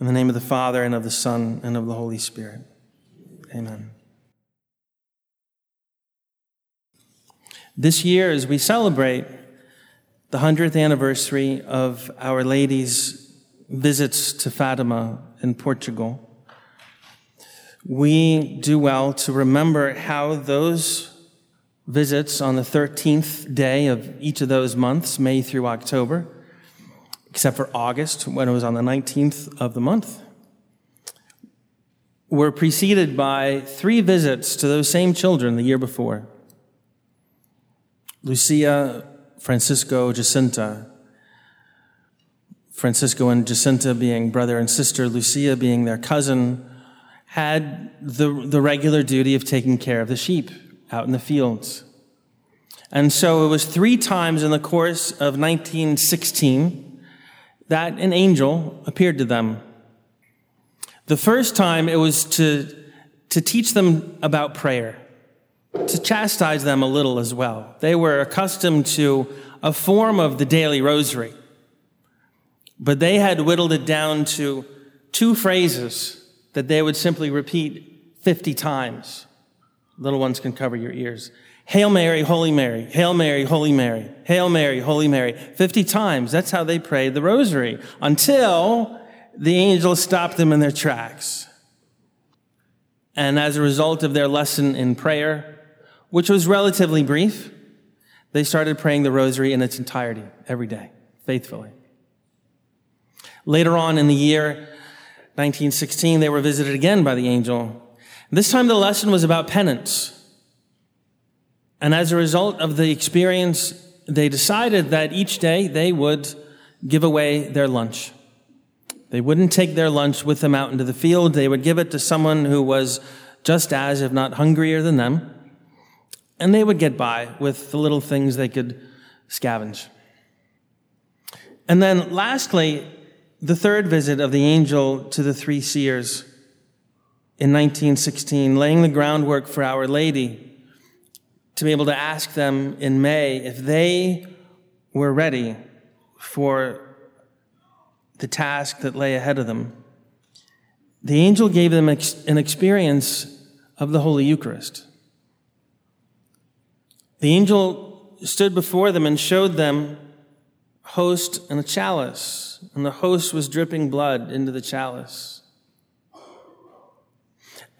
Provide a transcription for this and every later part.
In the name of the Father, and of the Son, and of the Holy Spirit. Amen. This year, as we celebrate the 100th anniversary of Our Lady's visits to Fatima in Portugal, we do well to remember how those visits on the 13th day of each of those months, May through October, except for August, when it was on the 19th of the month, were preceded by three visits to those same children the year before Lucia, Francisco, Jacinta. Francisco and Jacinta being brother and sister, Lucia being their cousin, had the, the regular duty of taking care of the sheep out in the fields. And so it was three times in the course of 1916 that an angel appeared to them. The first time it was to, to teach them about prayer, to chastise them a little as well. They were accustomed to a form of the daily rosary, but they had whittled it down to two phrases that they would simply repeat 50 times. Little ones can cover your ears. Hail Mary, Holy Mary, Hail Mary, Holy Mary, Hail Mary, Holy Mary. 50 times. That's how they prayed the rosary until the angel stopped them in their tracks. And as a result of their lesson in prayer, which was relatively brief, they started praying the rosary in its entirety every day, faithfully. Later on in the year 1916, they were visited again by the angel. This time the lesson was about penance. And as a result of the experience, they decided that each day they would give away their lunch. They wouldn't take their lunch with them out into the field. They would give it to someone who was just as, if not hungrier than them. And they would get by with the little things they could scavenge. And then lastly, the third visit of the angel to the three seers in 1916, laying the groundwork for Our Lady to be able to ask them in May if they were ready for the task that lay ahead of them. The angel gave them an experience of the Holy Eucharist. The angel stood before them and showed them host and a chalice, and the host was dripping blood into the chalice.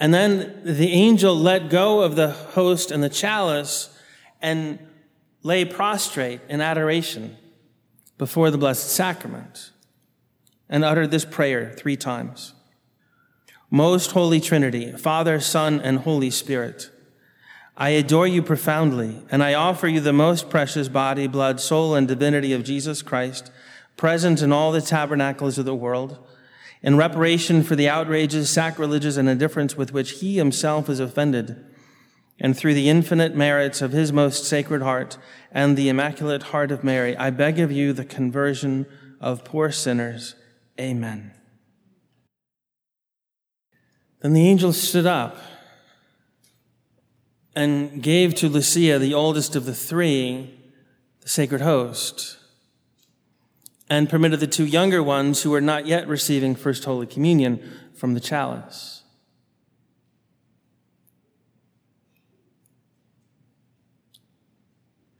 And then the angel let go of the host and the chalice and lay prostrate in adoration before the Blessed Sacrament and uttered this prayer three times. Most Holy Trinity, Father, Son, and Holy Spirit, I adore you profoundly, and I offer you the most precious body, blood, soul, and divinity of Jesus Christ, present in all the tabernacles of the world in reparation for the outrages, sacrileges, and indifference with which he himself is offended, and through the infinite merits of his most sacred heart and the immaculate heart of Mary, I beg of you the conversion of poor sinners. Amen. Then the angel stood up and gave to Lucia, the oldest of the three, the sacred host and permitted the two younger ones who were not yet receiving First Holy Communion from the chalice.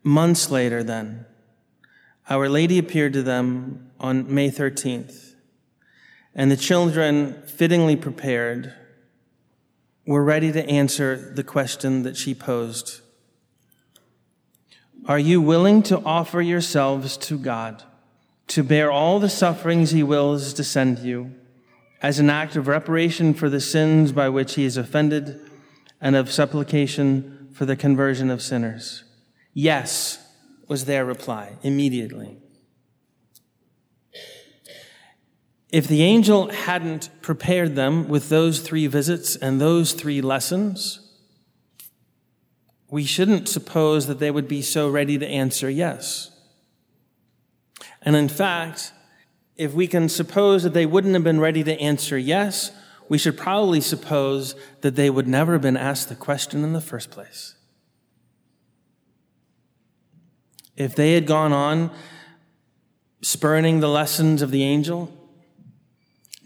Months later, then, Our Lady appeared to them on May 13th, and the children, fittingly prepared, were ready to answer the question that she posed Are you willing to offer yourselves to God? To bear all the sufferings he wills to send you as an act of reparation for the sins by which he is offended and of supplication for the conversion of sinners. Yes, was their reply immediately. If the angel hadn't prepared them with those three visits and those three lessons, we shouldn't suppose that they would be so ready to answer yes. And in fact, if we can suppose that they wouldn't have been ready to answer yes, we should probably suppose that they would never have been asked the question in the first place. If they had gone on spurning the lessons of the angel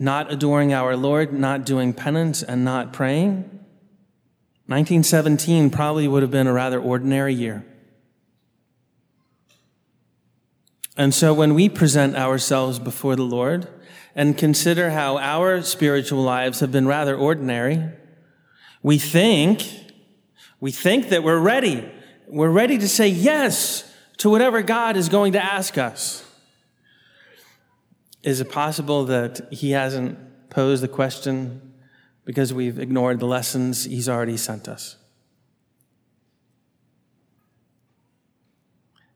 not adoring our Lord, not doing penance, and not praying, 1917 probably would have been a rather ordinary year. And so when we present ourselves before the Lord and consider how our spiritual lives have been rather ordinary, we think, we think that we're ready. We're ready to say yes to whatever God is going to ask us. Is it possible that He hasn't posed the question because we've ignored the lessons He's already sent us?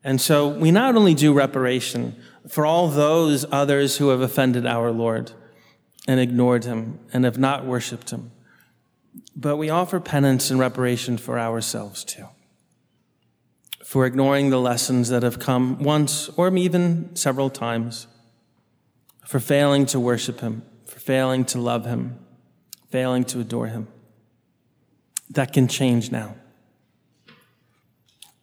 And so we not only do reparation for all those others who have offended our Lord and ignored him and have not worshiped him, but we offer penance and reparation for ourselves too. For ignoring the lessons that have come once or even several times, for failing to worship him, for failing to love him, failing to adore him. That can change now.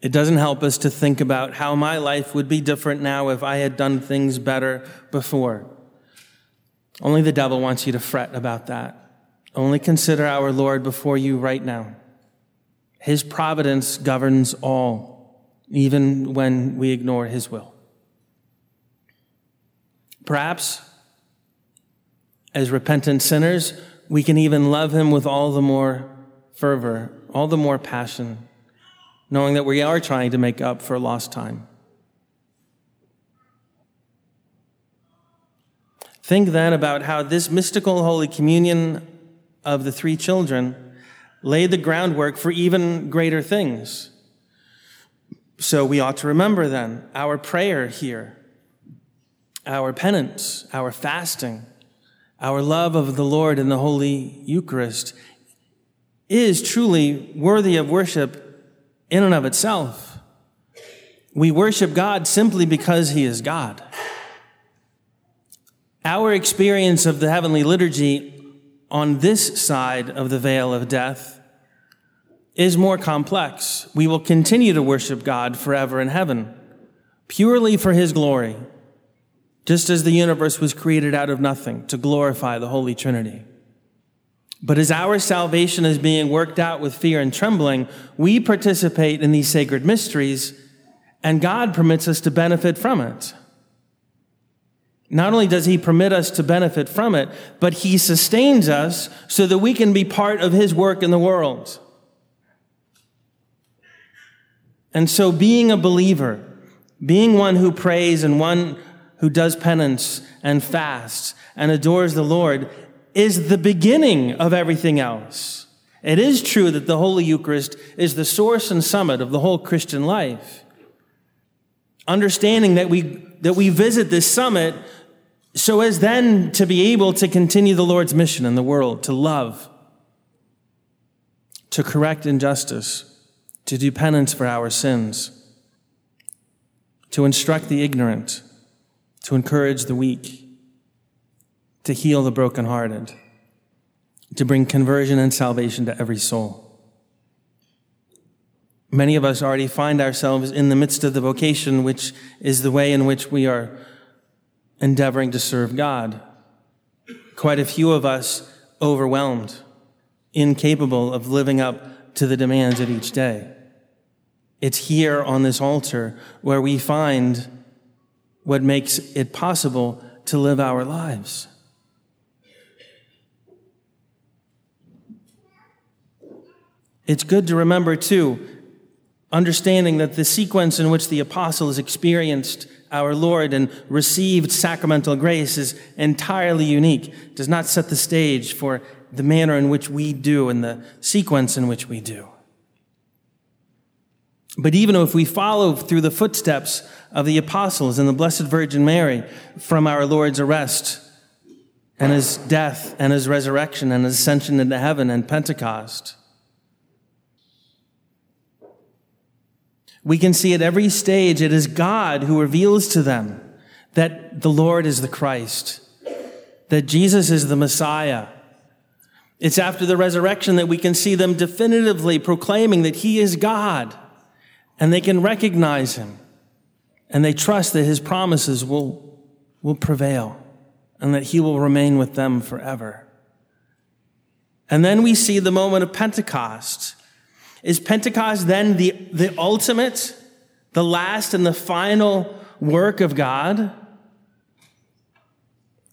It doesn't help us to think about how my life would be different now if I had done things better before. Only the devil wants you to fret about that. Only consider our Lord before you right now. His providence governs all, even when we ignore his will. Perhaps, as repentant sinners, we can even love him with all the more fervor, all the more passion knowing that we are trying to make up for lost time. Think then about how this mystical Holy Communion of the three children laid the groundwork for even greater things. So we ought to remember then our prayer here, our penance, our fasting, our love of the Lord in the Holy Eucharist is truly worthy of worship in and of itself. We worship God simply because He is God. Our experience of the heavenly liturgy on this side of the veil of death is more complex. We will continue to worship God forever in heaven, purely for His glory, just as the universe was created out of nothing to glorify the Holy Trinity. But as our salvation is being worked out with fear and trembling, we participate in these sacred mysteries, and God permits us to benefit from it. Not only does He permit us to benefit from it, but He sustains us so that we can be part of His work in the world. And so, being a believer, being one who prays and one who does penance and fasts and adores the Lord is the beginning of everything else. It is true that the Holy Eucharist is the source and summit of the whole Christian life. Understanding that we, that we visit this summit so as then to be able to continue the Lord's mission in the world, to love, to correct injustice, to do penance for our sins, to instruct the ignorant, to encourage the weak to heal the brokenhearted, to bring conversion and salvation to every soul. Many of us already find ourselves in the midst of the vocation, which is the way in which we are endeavoring to serve God. Quite a few of us overwhelmed, incapable of living up to the demands of each day. It's here on this altar where we find what makes it possible to live our lives. It's good to remember, too, understanding that the sequence in which the apostles experienced our Lord and received sacramental grace is entirely unique, does not set the stage for the manner in which we do and the sequence in which we do. But even if we follow through the footsteps of the apostles and the Blessed Virgin Mary from our Lord's arrest and his death and his resurrection and his ascension into heaven and Pentecost, We can see at every stage it is God who reveals to them that the Lord is the Christ, that Jesus is the Messiah. It's after the resurrection that we can see them definitively proclaiming that He is God and they can recognize Him and they trust that His promises will, will prevail and that he will remain with them forever. And then we see the moment of Pentecost. Is Pentecost then the, the ultimate, the last and the final work of God?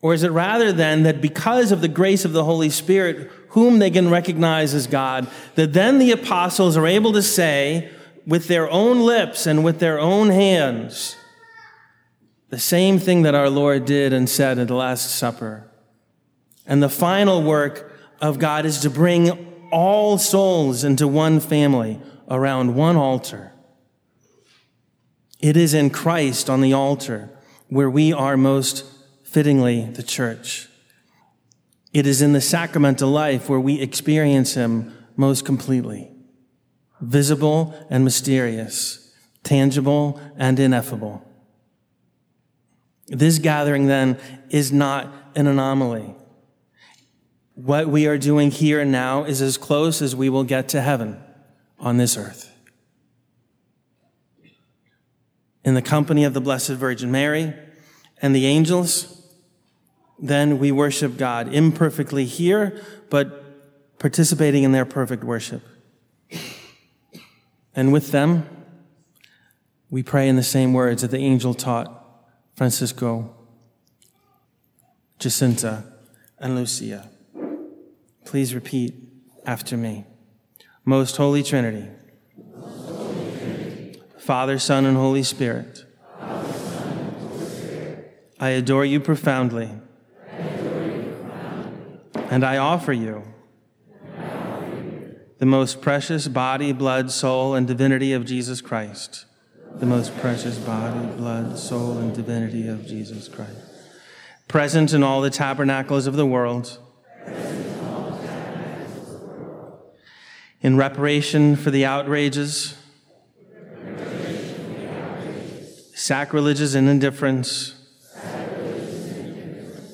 Or is it rather then that because of the grace of the Holy Spirit, whom they can recognize as God, that then the apostles are able to say with their own lips and with their own hands the same thing that our Lord did and said at the Last Supper. And the final work of God is to bring all souls into one family around one altar. It is in Christ on the altar where we are most fittingly the church. It is in the sacramental life where we experience Him most completely, visible and mysterious, tangible and ineffable. This gathering then is not an anomaly. What we are doing here and now is as close as we will get to heaven on this earth. In the company of the Blessed Virgin Mary and the angels, then we worship God imperfectly here, but participating in their perfect worship. And with them, we pray in the same words that the angel taught Francisco, Jacinta, and Lucia. Please repeat after me. Most Holy Trinity, Father, Son, and Holy Spirit, I adore you profoundly and I offer you the most precious body, blood, soul, and divinity of Jesus Christ. The most precious body, blood, soul, and divinity of Jesus Christ. Present in all the tabernacles of the world. In reparation for the outrages, sacrileges, and indifference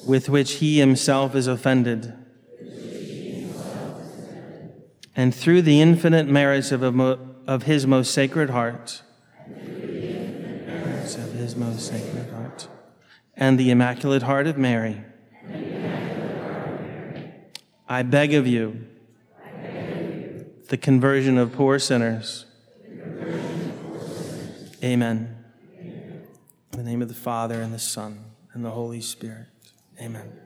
with which he himself is offended. And through the infinite merits of, of his most sacred heart, of his most sacred heart, and the immaculate heart of Mary, I beg of you, the conversion of poor sinners. Amen. In the name of the Father, and the Son, and the Holy Spirit. Amen.